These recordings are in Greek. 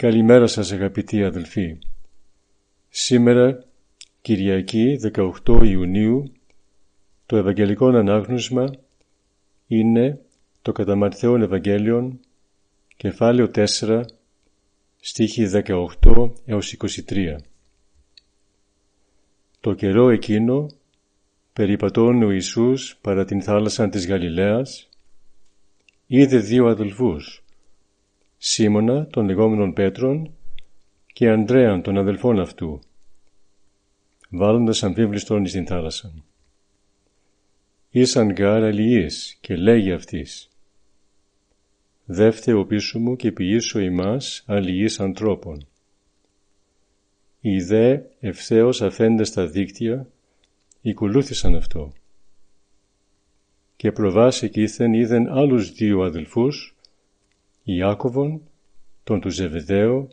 Καλημέρα σας αγαπητοί αδελφοί. Σήμερα, Κυριακή 18 Ιουνίου, το Ευαγγελικό Ανάγνωσμα είναι το κατά Ματθαίον Ευαγγέλιον, κεφάλαιο 4, στίχη 18 έως 23. Το καιρό εκείνο, περιπατών ο Ιησούς παρά την θάλασσα της Γαλιλαίας, είδε δύο αδελφούς, Σίμωνα των λεγόμενων Πέτρων και Ανδρέαν των αδελφών αυτού, βάλλοντας αμφίβληστον στην θάλασσα. Ήσαν γάρ αλληλείς και λέγει αυτής «Δεύτε ο πίσω μου και ποιήσω ημάς αλληλείς ανθρώπων». Οι δε ευθέως αφέντες στα δίκτυα οικολούθησαν αυτό. Και προβάσει ήθεν είδεν άλλους δύο αδελφούς Ιάκωβον, τον του Ζεβεδαίο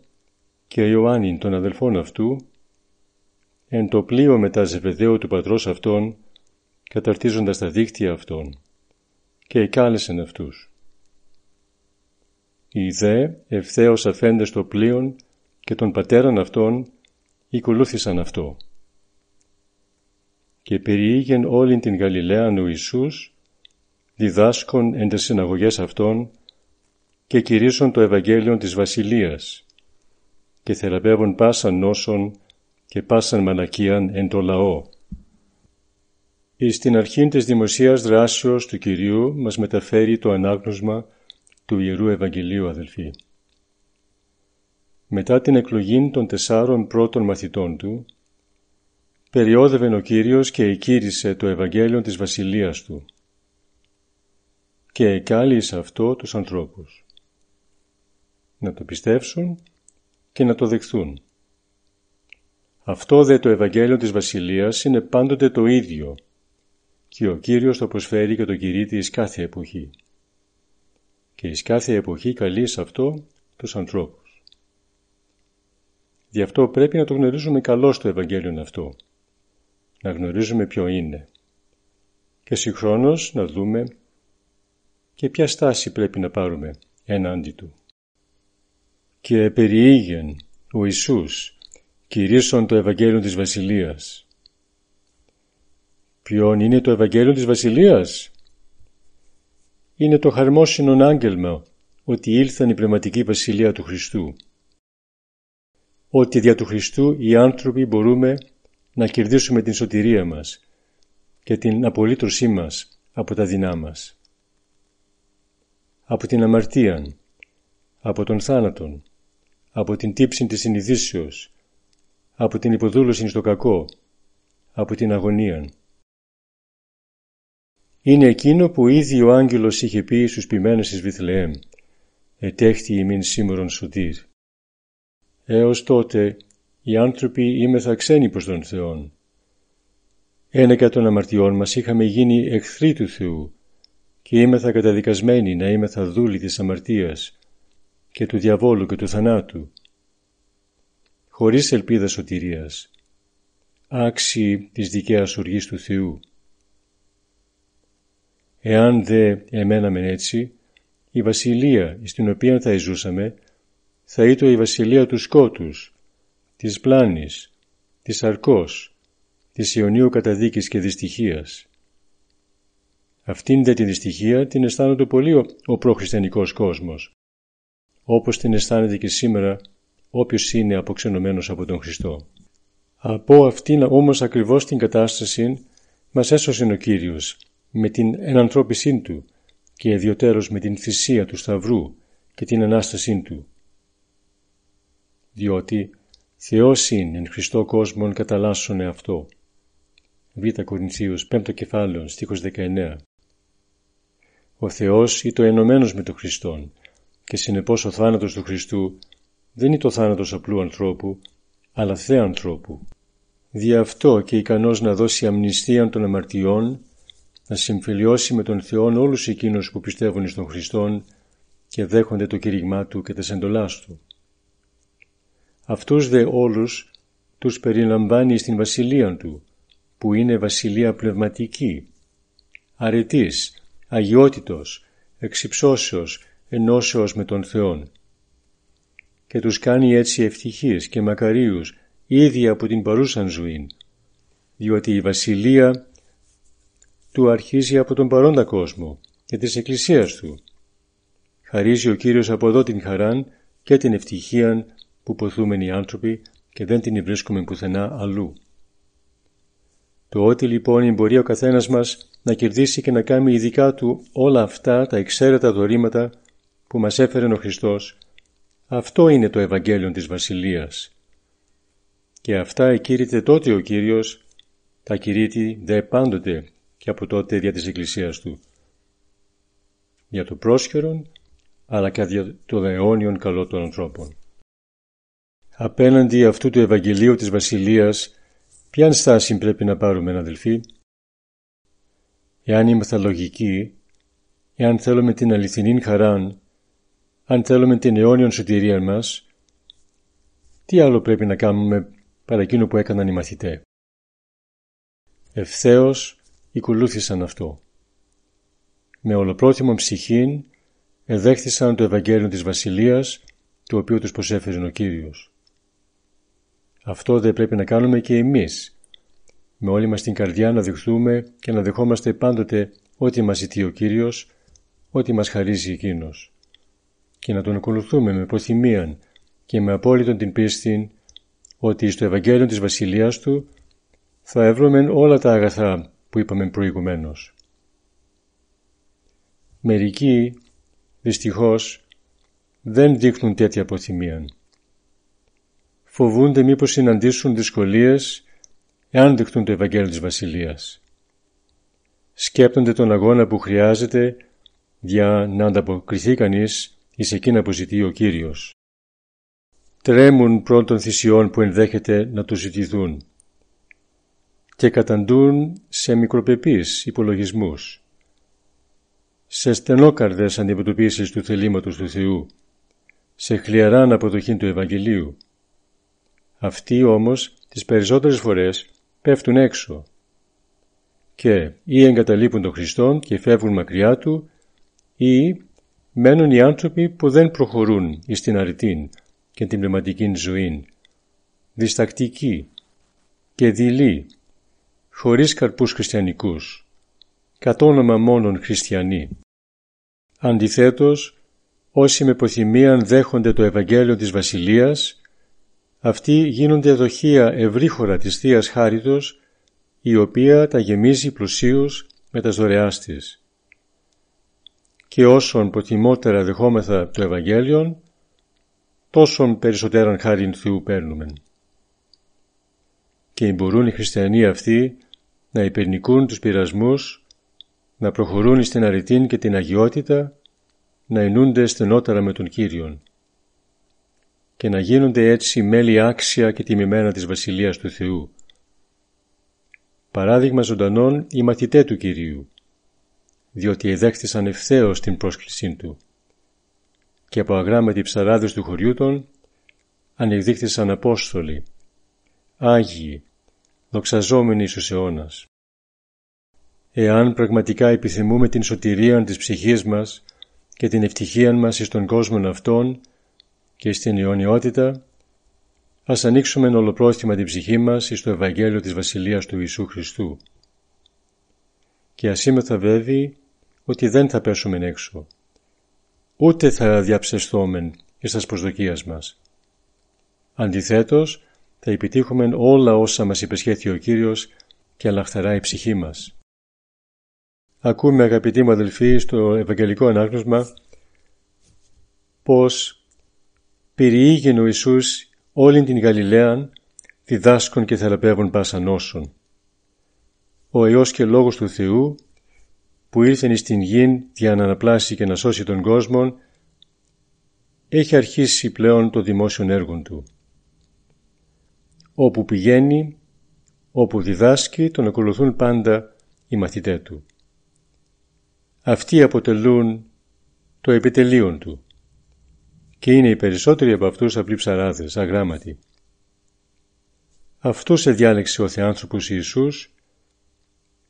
και Ιωάννην των αδελφών αυτού, εν το πλοίο μετά Ζεβεδαίου του πατρός αυτών, καταρτίζοντας τα δίκτυα αυτών, και εκάλεσεν αυτούς. Οι δε ευθέως αφέντες το πλοίον και των πατέραν αυτών οικολούθησαν αυτό. Και περιήγεν όλην την Γαλιλαίαν ο Ιησούς, διδάσκων εν τες συναγωγές αυτών και κηρύσσουν το Ευαγγέλιο της Βασιλείας και θεραπεύουν πάσαν νόσον και πάσαν μαλακίαν εν το λαό. Εις την αρχή της δημοσίας δράσεως του Κυρίου μας μεταφέρει το ανάγνωσμα του Ιερού Ευαγγελίου αδελφοί. Μετά την εκλογή των τεσσάρων πρώτων μαθητών του, περιόδευε ο Κύριος και εκήρυσε το Ευαγγέλιο της Βασιλείας του και εκάλυσε αυτό τους ανθρώπους να το πιστέψουν και να το δεχθούν. Αυτό δε το Ευαγγέλιο της Βασιλείας είναι πάντοτε το ίδιο και ο Κύριος το προσφέρει και το κηρύττει εις κάθε εποχή. Και εις κάθε εποχή καλεί σε αυτό τους ανθρώπους. Γι' αυτό πρέπει να το γνωρίζουμε καλώς το Ευαγγέλιο αυτό. Να γνωρίζουμε ποιο είναι. Και συγχρόνως να δούμε και ποια στάση πρέπει να πάρουμε έναντι του και περιήγεν ο Ιησούς κηρύσσον το Ευαγγέλιο της Βασιλείας. Ποιον είναι το Ευαγγέλιο της Βασιλείας; Είναι το χαρμόσυνον άγγελμα ότι ήλθαν η πνευματική βασιλεία του Χριστού. Ότι δια του Χριστού οι άνθρωποι μπορούμε να κερδίσουμε την σωτηρία μας και την απολύτρωσή μας από τα δεινά μας. Από την αμαρτία, από τον θάνατον, από την τύψη της συνειδήσεως, από την υποδούλωση στο κακό, από την αγωνία. Είναι εκείνο που ήδη ο άγγελος είχε πει στους ποιμένες της Βιθλεέμ «Ετέχθη ημίν σήμερον σωτήρ». Έως τότε οι άνθρωποι είμεθα ξένοι προς τον Θεόν. Ένεκα των αμαρτιών μας είχαμε γίνει εχθροί του Θεού και είμεθα καταδικασμένοι να είμεθα δούλοι της αμαρτίας και του διαβόλου και του θανάτου, χωρίς ελπίδα σωτηρίας, άξιοι της δικαίας οργής του Θεού. Εάν δε εμέναμε έτσι, η βασιλεία στην οποία θα ζούσαμε θα ήταν η βασιλεία του σκότους, της πλάνης, της αρκός, της αιωνίου καταδίκης και δυστυχίας. Αυτήν δε τη δυστυχία την αισθάνονται πολύ ο, ο προχριστιανικός κόσμος, όπως την αισθάνεται και σήμερα όποιος είναι αποξενωμένος από τον Χριστό. Από αυτήν όμως ακριβώς την κατάσταση μας έσωσε ο Κύριος με την ενανθρώπισή Του και ιδιωτέρως με την θυσία του Σταυρού και την Ανάστασή Του. διότι Θεός είναι εν Χριστώ κόσμον καταλάσσονε αυτό. Β. Κορινθίους 5 κεφάλαιο στίχος 19 Ο Θεός το ενωμένος με τον Χριστόν και συνεπώς ο θάνατος του Χριστού δεν είναι το θάνατος απλού ανθρώπου, αλλά θέα ανθρώπου. Δι' αυτό και ικανός να δώσει αμνηστία των αμαρτιών, να συμφιλιώσει με τον Θεό όλους εκείνους που πιστεύουν στον Χριστόν και δέχονται το κηρυγμά Του και τα εντολάς Του. Αυτούς δε όλους τους περιλαμβάνει στην βασιλεία Του, που είναι βασιλεία πνευματική, αρετής, αγιότητος, εξυψώσεως, ενώσεως με τον Θεόν και τους κάνει έτσι ευτυχείς και μακαρίους ήδη από την παρούσαν ζωή, διότι η βασιλεία του αρχίζει από τον παρόντα κόσμο και της Εκκλησίας του. Χαρίζει ο Κύριος από εδώ την χαράν και την ευτυχία που ποθούμεν οι άνθρωποι και δεν την βρίσκουμε πουθενά αλλού. Το ότι λοιπόν μπορεί ο καθένας μας να κερδίσει και να κάνει ειδικά του όλα αυτά τα εξαίρετα δωρήματα που μας έφερε ο Χριστός, αυτό είναι το Ευαγγέλιο της Βασιλείας. Και αυτά εκήρυτε τότε ο Κύριος, τα κηρύττει δε πάντοτε και από τότε δια της Εκκλησίας Του. Για το πρόσχερον, αλλά και για το αιώνιον καλό των ανθρώπων. Απέναντι αυτού του Ευαγγελίου της Βασιλείας, ποιαν στάση πρέπει να πάρουμε, αδελφοί; Εάν είμαστε λογικοί, εάν θέλουμε την αληθινή χαράν, αν θέλουμε την αιώνιον σωτηρία μας, τι άλλο πρέπει να κάνουμε παρά εκείνο που έκαναν οι μαθητές; Ευθέως οικολούθησαν αυτό. Με ολοπρόθυμο ψυχήν εδέχθησαν το Ευαγγέλιο της Βασιλείας, το οποίο τους προσέφερε ο Κύριος. Αυτό δεν πρέπει να κάνουμε και εμείς, με όλη μας την καρδιά να δεχθούμε και να δεχόμαστε πάντοτε ό,τι μας ζητεί ο Κύριος, ό,τι μας χαρίζει Εκείνος και να τον ακολουθούμε με προθυμίαν και με απόλυτον την πίστη ότι στο Ευαγγέλιο της Βασιλείας Του θα έβρωμεν όλα τα αγαθά που είπαμε προηγουμένως. Μερικοί, δυστυχώς, δεν δείχνουν τέτοια προθυμία. Φοβούνται μήπως συναντήσουν δυσκολίες εάν δεχτούν το Ευαγγέλιο της Βασιλείας. Σκέπτονται τον αγώνα που χρειάζεται για να ανταποκριθεί κανείς εις εκείνα που ζητεί ο Κύριος. Τρέμουν πρώτων θυσιών που ενδέχεται να του ζητηθούν και καταντούν σε μικροπεπείς υπολογισμούς, σε στενόκαρδες αντιμετωπίσεις του θελήματος του Θεού, σε χλιαρά αναποδοχή του Ευαγγελίου. Αυτοί όμως τις περισσότερες φορές πέφτουν έξω και ή εγκαταλείπουν τον Χριστόν και φεύγουν μακριά Του ή μένουν οι άνθρωποι που δεν προχωρούν εις την αρετήν και την πνευματική ζωή, διστακτικοί και δειλοί, χωρίς καρπούς χριστιανικούς, κατ' όνομα μόνον χριστιανοί. Αντιθέτως, όσοι με ποθυμίαν δέχονται το Ευαγγέλιο της Βασιλείας, αυτοί γίνονται δοχεία ευρύχωρα της Θείας Χάριτος, η οποία τα γεμίζει πλουσίως με τα δωρεάς της και όσον προτιμότερα δεχόμεθα το Ευαγγέλιο, τόσον περισσότεραν χάριν Θεού παίρνουμε. Και μπορούν οι χριστιανοί αυτοί να υπερνικούν τους πειρασμούς, να προχωρούν στην αρετήν και την αγιότητα, να ενούνται στενότερα με τον Κύριον και να γίνονται έτσι μέλη άξια και τιμημένα της Βασιλείας του Θεού. Παράδειγμα ζωντανών οι μαθητές του Κυρίου, διότι εδέχθησαν ευθέως την πρόσκλησή του και από αγράμματοι ψαράδες του χωριού των ανεκδίχθησαν Απόστολοι, Άγιοι, δοξαζόμενοι στους αιώνας. Εάν πραγματικά επιθυμούμε την σωτηρία της ψυχής μας και την ευτυχία μας εις τον κόσμο αυτόν και στην αιωνιότητα, ας ανοίξουμε ολοπρόθυμα την ψυχή μας εις το Ευαγγέλιο της Βασιλείας του Ιησού Χριστού. Και ας είμαστε βέβαιοι ότι δεν θα πέσουμε έξω, ούτε θα διαψεστόμεν εις τας προσδοκίας μας. Αντιθέτως, θα επιτύχουμε όλα όσα μας υπεσχέθη ο Κύριος και αλλαχθαρά η ψυχή μας. Ακούμε αγαπητοί μου αδελφοί στο Ευαγγελικό Ανάγνωσμα πως περιήγαινε ο Ιησούς όλην την Γαλιλαίαν διδάσκων και θεραπεύουν πάσα νόσων. Ο Υιός και Λόγος του Θεού που ήρθεν στην γην για να αναπλάσει και να σώσει τον κόσμο έχει αρχίσει πλέον το δημόσιο έργο του. Όπου πηγαίνει, όπου διδάσκει, τον ακολουθούν πάντα οι μαθητές του. Αυτοί αποτελούν το επιτελείο του και είναι οι περισσότεροι από αυτούς απλοί ψαράδες, αγράμματοι. Αυτούς εδιάλεξε ο Θεάνθρωπος Ιησούς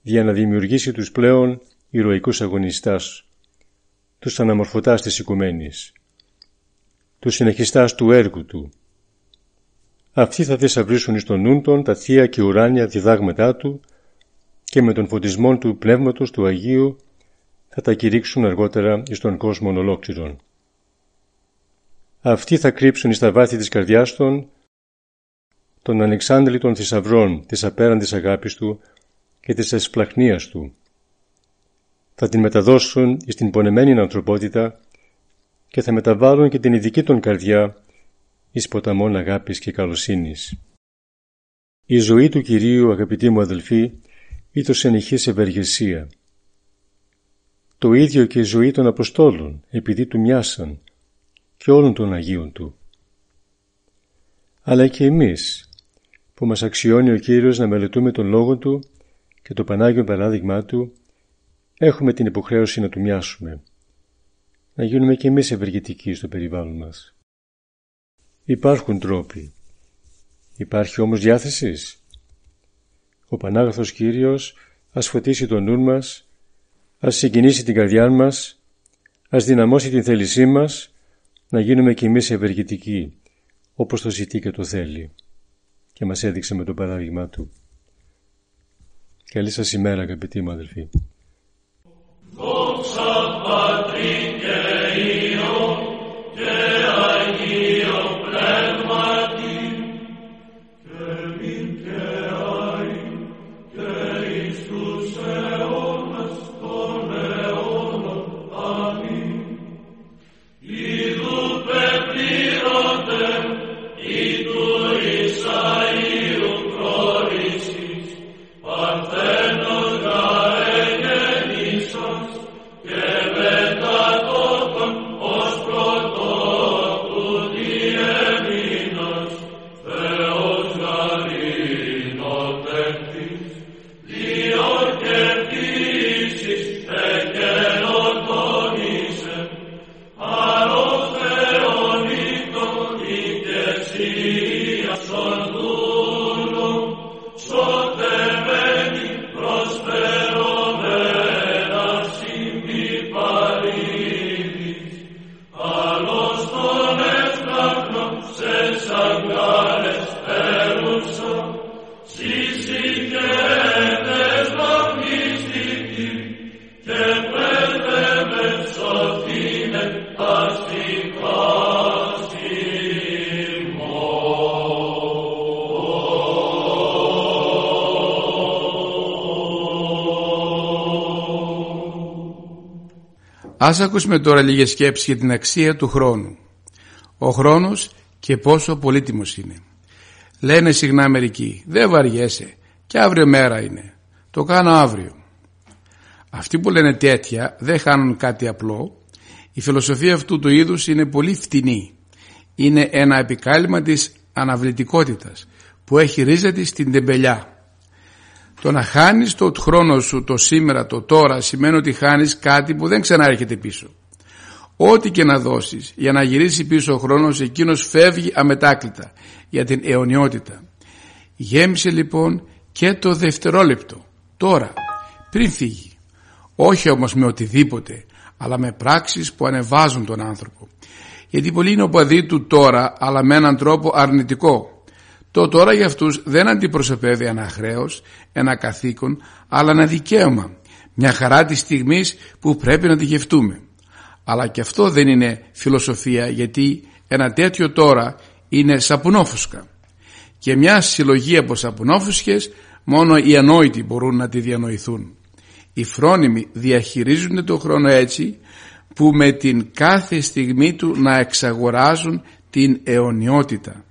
για να δημιουργήσει τους πλέον ηρωικούς αγωνιστάς, τους αναμορφωτάς της οικουμένης, τους συνεχιστάς του έργου του. Αυτοί θα θησαυρίσουν εις τον νουν τα θεία και ουράνια διδάγματά του και με τον φωτισμό του Πνεύματος του Αγίου θα τα κηρύξουν αργότερα εις τον κόσμο ολόκληρον. Αυτοί θα κρύψουν εις τα βάθη της καρδιάς των των ανεξάντλητων θησαυρών της απέραντης αγάπης του και της εσπλαχνίας του. Θα την μεταδώσουν εις την πονεμένη ανθρωπότητα και θα μεταβάλουν και την ειδική των καρδιά εις ποταμών αγάπης και καλοσύνης. Η ζωή του Κυρίου, αγαπητοί μου αδελφοί, ήταν συνεχής ευεργεσία. Το ίδιο και η ζωή των Αποστόλων, επειδή του μοιάσαν και όλων των Αγίων του. Αλλά και εμείς, που μας αξιώνει ο Κύριος να μελετούμε τον Λόγο Του και το Πανάγιο Παράδειγμά Του, έχουμε την υποχρέωση να Του μοιάσουμε, να γίνουμε και εμείς ευεργετικοί στο περιβάλλον μας. Υπάρχουν τρόποι. Υπάρχει όμως διάθεσης. Ο Πανάγαθος Κύριος ας φωτίσει τον νου μας, ας συγκινήσει την καρδιά μας, ας δυναμώσει την θέλησή μας, να γίνουμε κι εμείς ευεργετικοί, όπως το ζητεί και το θέλει και μας έδειξε με το παράδειγμά του. Καλή σας ημέρα αγαπητοί μου αδελφοί. Ας ακούσουμε τώρα λίγες σκέψεις για την αξία του χρόνου. Ο χρόνος και πόσο πολύτιμος είναι. Λένε συχνά μερικοί, δεν βαριέσαι και αύριο μέρα είναι. Το κάνω αύριο. Αυτοί που λένε τέτοια δεν χάνουν κάτι απλό. Η φιλοσοφία αυτού του είδους είναι πολύ φτηνή. Είναι ένα επικάλυμα της αναβλητικότητας που έχει ρίζα της στην τεμπελιά. Το να χάνεις το χρόνο σου το σήμερα, το τώρα σημαίνει ότι χάνεις κάτι που δεν ξανάρχεται πίσω. Ό,τι και να δώσεις για να γυρίσει πίσω ο χρόνος εκείνος φεύγει αμετάκλητα για την αιωνιότητα. Γέμισε λοιπόν και το δευτερόλεπτο, τώρα, πριν φύγει. Όχι όμως με οτιδήποτε, αλλά με πράξεις που ανεβάζουν τον άνθρωπο. Γιατί πολλοί είναι οπαδοί του τώρα, αλλά με έναν τρόπο αρνητικό το τώρα για αυτούς δεν αντιπροσωπεύει ένα χρέος, ένα καθήκον, αλλά ένα δικαίωμα. Μια χαρά της στιγμής που πρέπει να τη γευτούμε. Αλλά και αυτό δεν είναι φιλοσοφία γιατί ένα τέτοιο τώρα είναι σαπουνόφουσκα. Και μια συλλογή από σαπουνόφουσκες μόνο οι ανόητοι μπορούν να τη διανοηθούν. Οι φρόνιμοι διαχειρίζονται το χρόνο έτσι που με την κάθε στιγμή του να εξαγοράζουν την αιωνιότητα.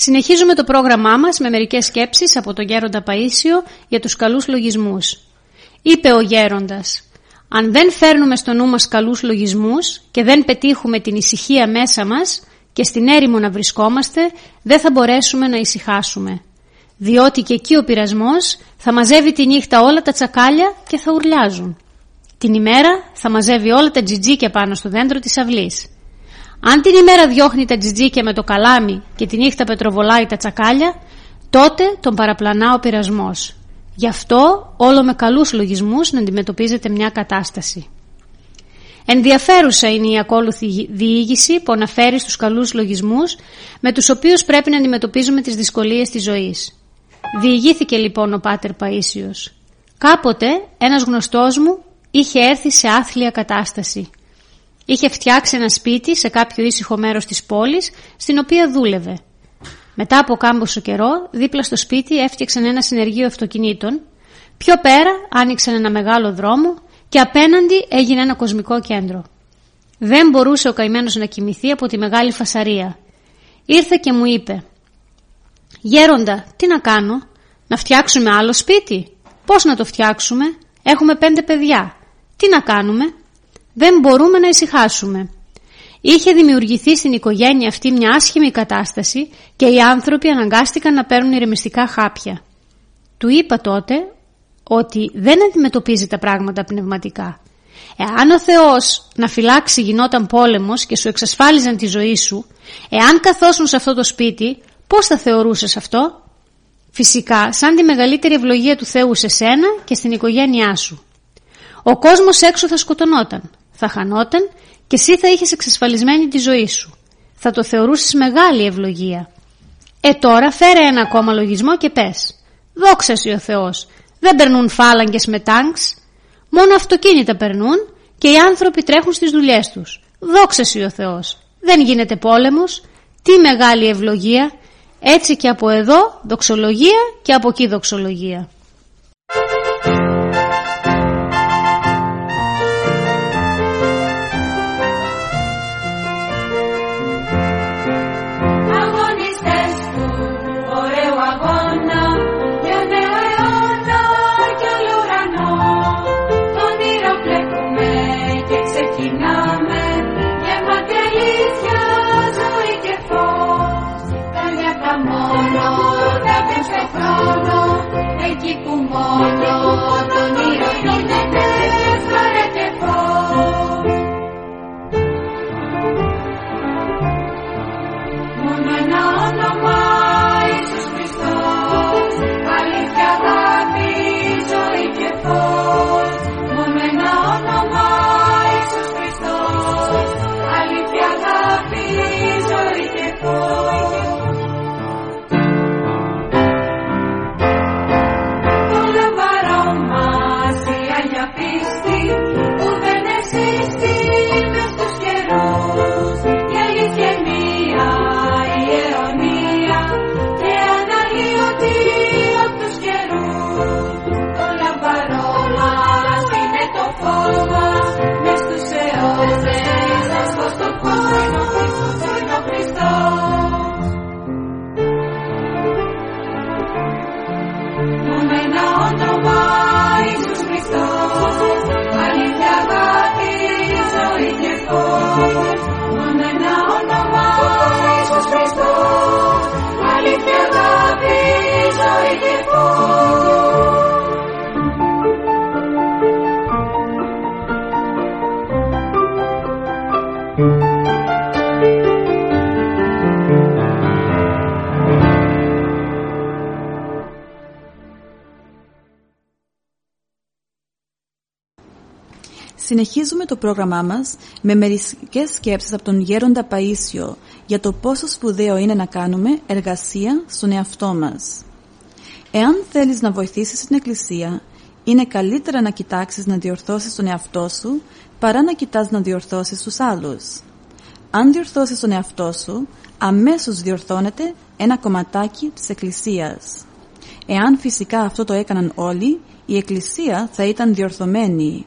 Συνεχίζουμε το πρόγραμμά μας με μερικές σκέψεις από τον Γέροντα Παΐσιο για τους καλούς λογισμούς. Είπε ο Γέροντας «Αν δεν φέρνουμε στο νου μας καλούς λογισμούς και δεν πετύχουμε την ησυχία μέσα μας και στην έρημο να βρισκόμαστε, δεν θα μπορέσουμε να ησυχάσουμε. Διότι και εκεί ο πειρασμός θα μαζεύει τη νύχτα όλα τα τσακάλια και θα ουρλιάζουν. Την ημέρα θα μαζεύει όλα τα τζιτζίκια πάνω στο δέντρο της αυλής. Αν την ημέρα διώχνει τα τζιτζίκια με το καλάμι και τη νύχτα πετροβολάει τα τσακάλια, τότε τον παραπλανά ο πειρασμός. Γι' αυτό όλο με καλούς λογισμούς να αντιμετωπίζεται μια κατάσταση. Ενδιαφέρουσα είναι η ακόλουθη διήγηση που αναφέρει στους καλούς λογισμούς με τους οποίους πρέπει να αντιμετωπίζουμε τις δυσκολίες της ζωής. Διηγήθηκε λοιπόν ο Πάτερ Παΐσιος. Κάποτε ένας γνωστός μου είχε έρθει σε άθλια κατάσταση. Είχε φτιάξει ένα σπίτι σε κάποιο ήσυχο μέρος της πόλης στην οποία δούλευε. Μετά από κάμποσο καιρό, δίπλα στο σπίτι έφτιαξαν ένα συνεργείο αυτοκινήτων. Πιο πέρα άνοιξαν ένα μεγάλο δρόμο και απέναντι έγινε ένα κοσμικό κέντρο. Δεν μπορούσε ο καημένος να κοιμηθεί από τη μεγάλη φασαρία. Ήρθε και μου είπε «Γέροντα, τι να κάνω, να φτιάξουμε άλλο σπίτι, πώς να το φτιάξουμε, έχουμε πέντε παιδιά, τι να κάνουμε, δεν μπορούμε να ησυχάσουμε». Είχε δημιουργηθεί στην οικογένεια αυτή μια άσχημη κατάσταση και οι άνθρωποι αναγκάστηκαν να παίρνουν ηρεμιστικά χάπια. Του είπα τότε ότι δεν αντιμετωπίζει τα πράγματα πνευματικά. Εάν ο Θεός να φυλάξει γινόταν πόλεμος και σου εξασφάλιζαν τη ζωή σου, εάν καθόσουν σε αυτό το σπίτι, πώς θα θεωρούσες αυτό; Φυσικά, σαν τη μεγαλύτερη ευλογία του Θεού σε σένα και στην οικογένειά σου. Ο κόσμος έξω θα σκοτωνόταν, θα χανόταν και εσύ θα είχες εξασφαλισμένη τη ζωή σου. Θα το θεωρούσες μεγάλη ευλογία. Ε τώρα φέρε ένα ακόμα λογισμό και πες. Δόξα ο Θεός. Δεν περνούν φάλαγγες με τάγκς. Μόνο αυτοκίνητα περνούν και οι άνθρωποι τρέχουν στις δουλειές τους. Δόξα ο Θεός. Δεν γίνεται πόλεμος. Τι μεγάλη ευλογία. Έτσι και από εδώ δοξολογία και από εκεί δοξολογία. Συνεχίζουμε το πρόγραμμά μας με μερικές σκέψεις από τον Γέροντα Παΐσιο για το πόσο σπουδαίο είναι να κάνουμε εργασία στον εαυτό μας. Εάν θέλεις να βοηθήσεις την Εκκλησία, είναι καλύτερα να κοιτάξεις να διορθώσεις τον εαυτό σου παρά να κοιτάς να διορθώσεις τους άλλους. Αν διορθώσεις τον εαυτό σου, αμέσως διορθώνεται ένα κομματάκι της Εκκλησίας. Εάν φυσικά αυτό το έκαναν όλοι, η Εκκλησία θα ήταν διορθωμένη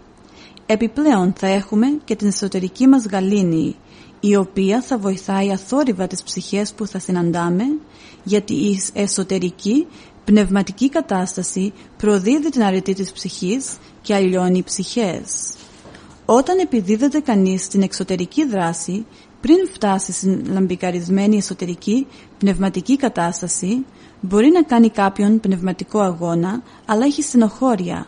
Επιπλέον θα έχουμε και την εσωτερική μας γαλήνη, η οποία θα βοηθάει αθόρυβα τις ψυχές που θα συναντάμε, γιατί η εσωτερική πνευματική κατάσταση προδίδει την αρετή της ψυχής και αλλιώνει ψυχές. Όταν επιδίδεται κανείς στην εξωτερική δράση, πριν φτάσει στην λαμπικαρισμένη εσωτερική πνευματική κατάσταση, μπορεί να κάνει κάποιον πνευματικό αγώνα, αλλά έχει συνοχώρια,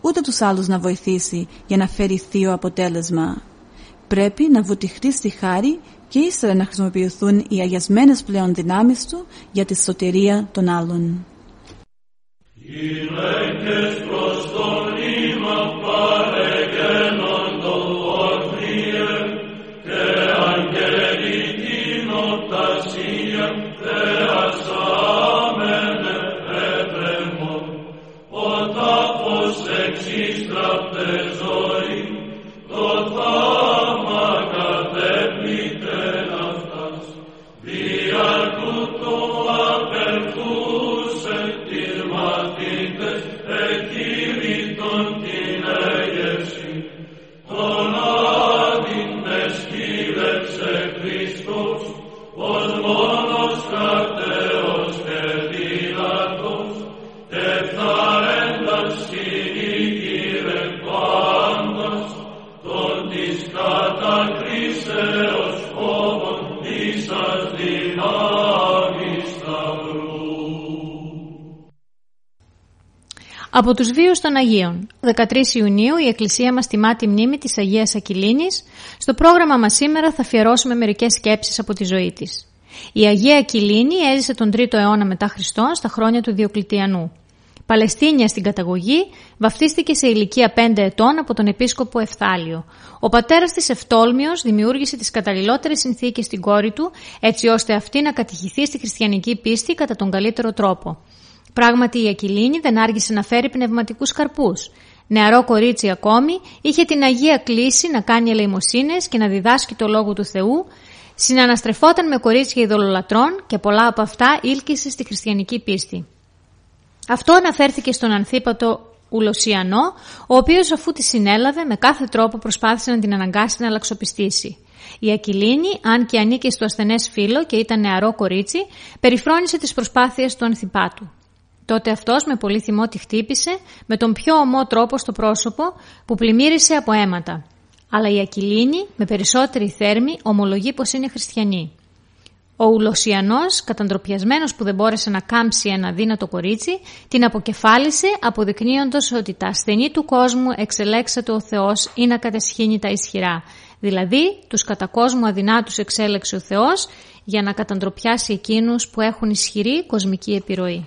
ούτε τους άλλους να βοηθήσει για να φέρει θείο αποτέλεσμα. Πρέπει να βουτυχτεί στη χάρη και ύστερα να χρησιμοποιηθούν οι αγιασμένες πλέον δυνάμεις του για τη σωτηρία των άλλων. Από τους βίους των Αγίων. 13 Ιουνίου η Εκκλησία μας τιμά τη μνήμη της Αγίας Ακυλίνης. Στο πρόγραμμα μας σήμερα θα αφιερώσουμε μερικές σκέψεις από τη ζωή της. Η Αγία Ακυλίνη έζησε τον 3ο αιώνα μετά Χριστόν στα χρόνια του Διοκλητιανού. Παλαιστίνια στην καταγωγή, βαφτίστηκε σε ηλικία 5 ετών από τον επίσκοπο Ευθάλιο. Ο πατέρας της Ευτόλμιος δημιούργησε τις καταλληλότερες συνθήκες στην κόρη του, έτσι ώστε αυτή να κατηχηθεί στη χριστιανική πίστη κατά τον καλύτερο τρόπο. Πράγματι η Ακυλίνη δεν άργησε να φέρει πνευματικούς καρπούς. Νεαρό κορίτσι ακόμη, είχε την Αγία κλίση να κάνει ελεημοσύνες και να διδάσκει το Λόγο του Θεού, συναναστρεφόταν με κορίτσια ειδωλολατρών και πολλά από αυτά ήλκησε στη χριστιανική πίστη. Αυτό αναφέρθηκε στον Ανθίπατο Ουλοσιανό, ο οποίος αφού τη συνέλαβε με κάθε τρόπο προσπάθησε να την αναγκάσει να αλλαξοπιστήσει. Η Ακυλίνη, αν και ανήκε στο ασθενές φίλο και ήταν νεαρό κορίτσι, περιφρόνησε τις προσπάθειες του Ανθιπάτου. Τότε αυτός με πολύ θυμό τη χτύπησε με τον πιο ομό τρόπο στο πρόσωπο που πλημμύρισε από αίματα. Αλλά η Ακυλίνη με περισσότερη θέρμη ομολογεί πως είναι χριστιανή. Ο Ουλοσιανός, καταντροπιασμένος που δεν μπόρεσε να κάμψει ένα δύνατο κορίτσι, την αποκεφάλισε αποδεικνύοντας ότι τα ασθενή του κόσμου εξελέξατε ο Θεός ή να κατεσχύνει τα ισχυρά. Δηλαδή, τους κατά κόσμου αδυνάτους εξέλεξε ο Θεός για να καταντροπιάσει εκείνους που έχουν ισχυρή κοσμική επιρροή.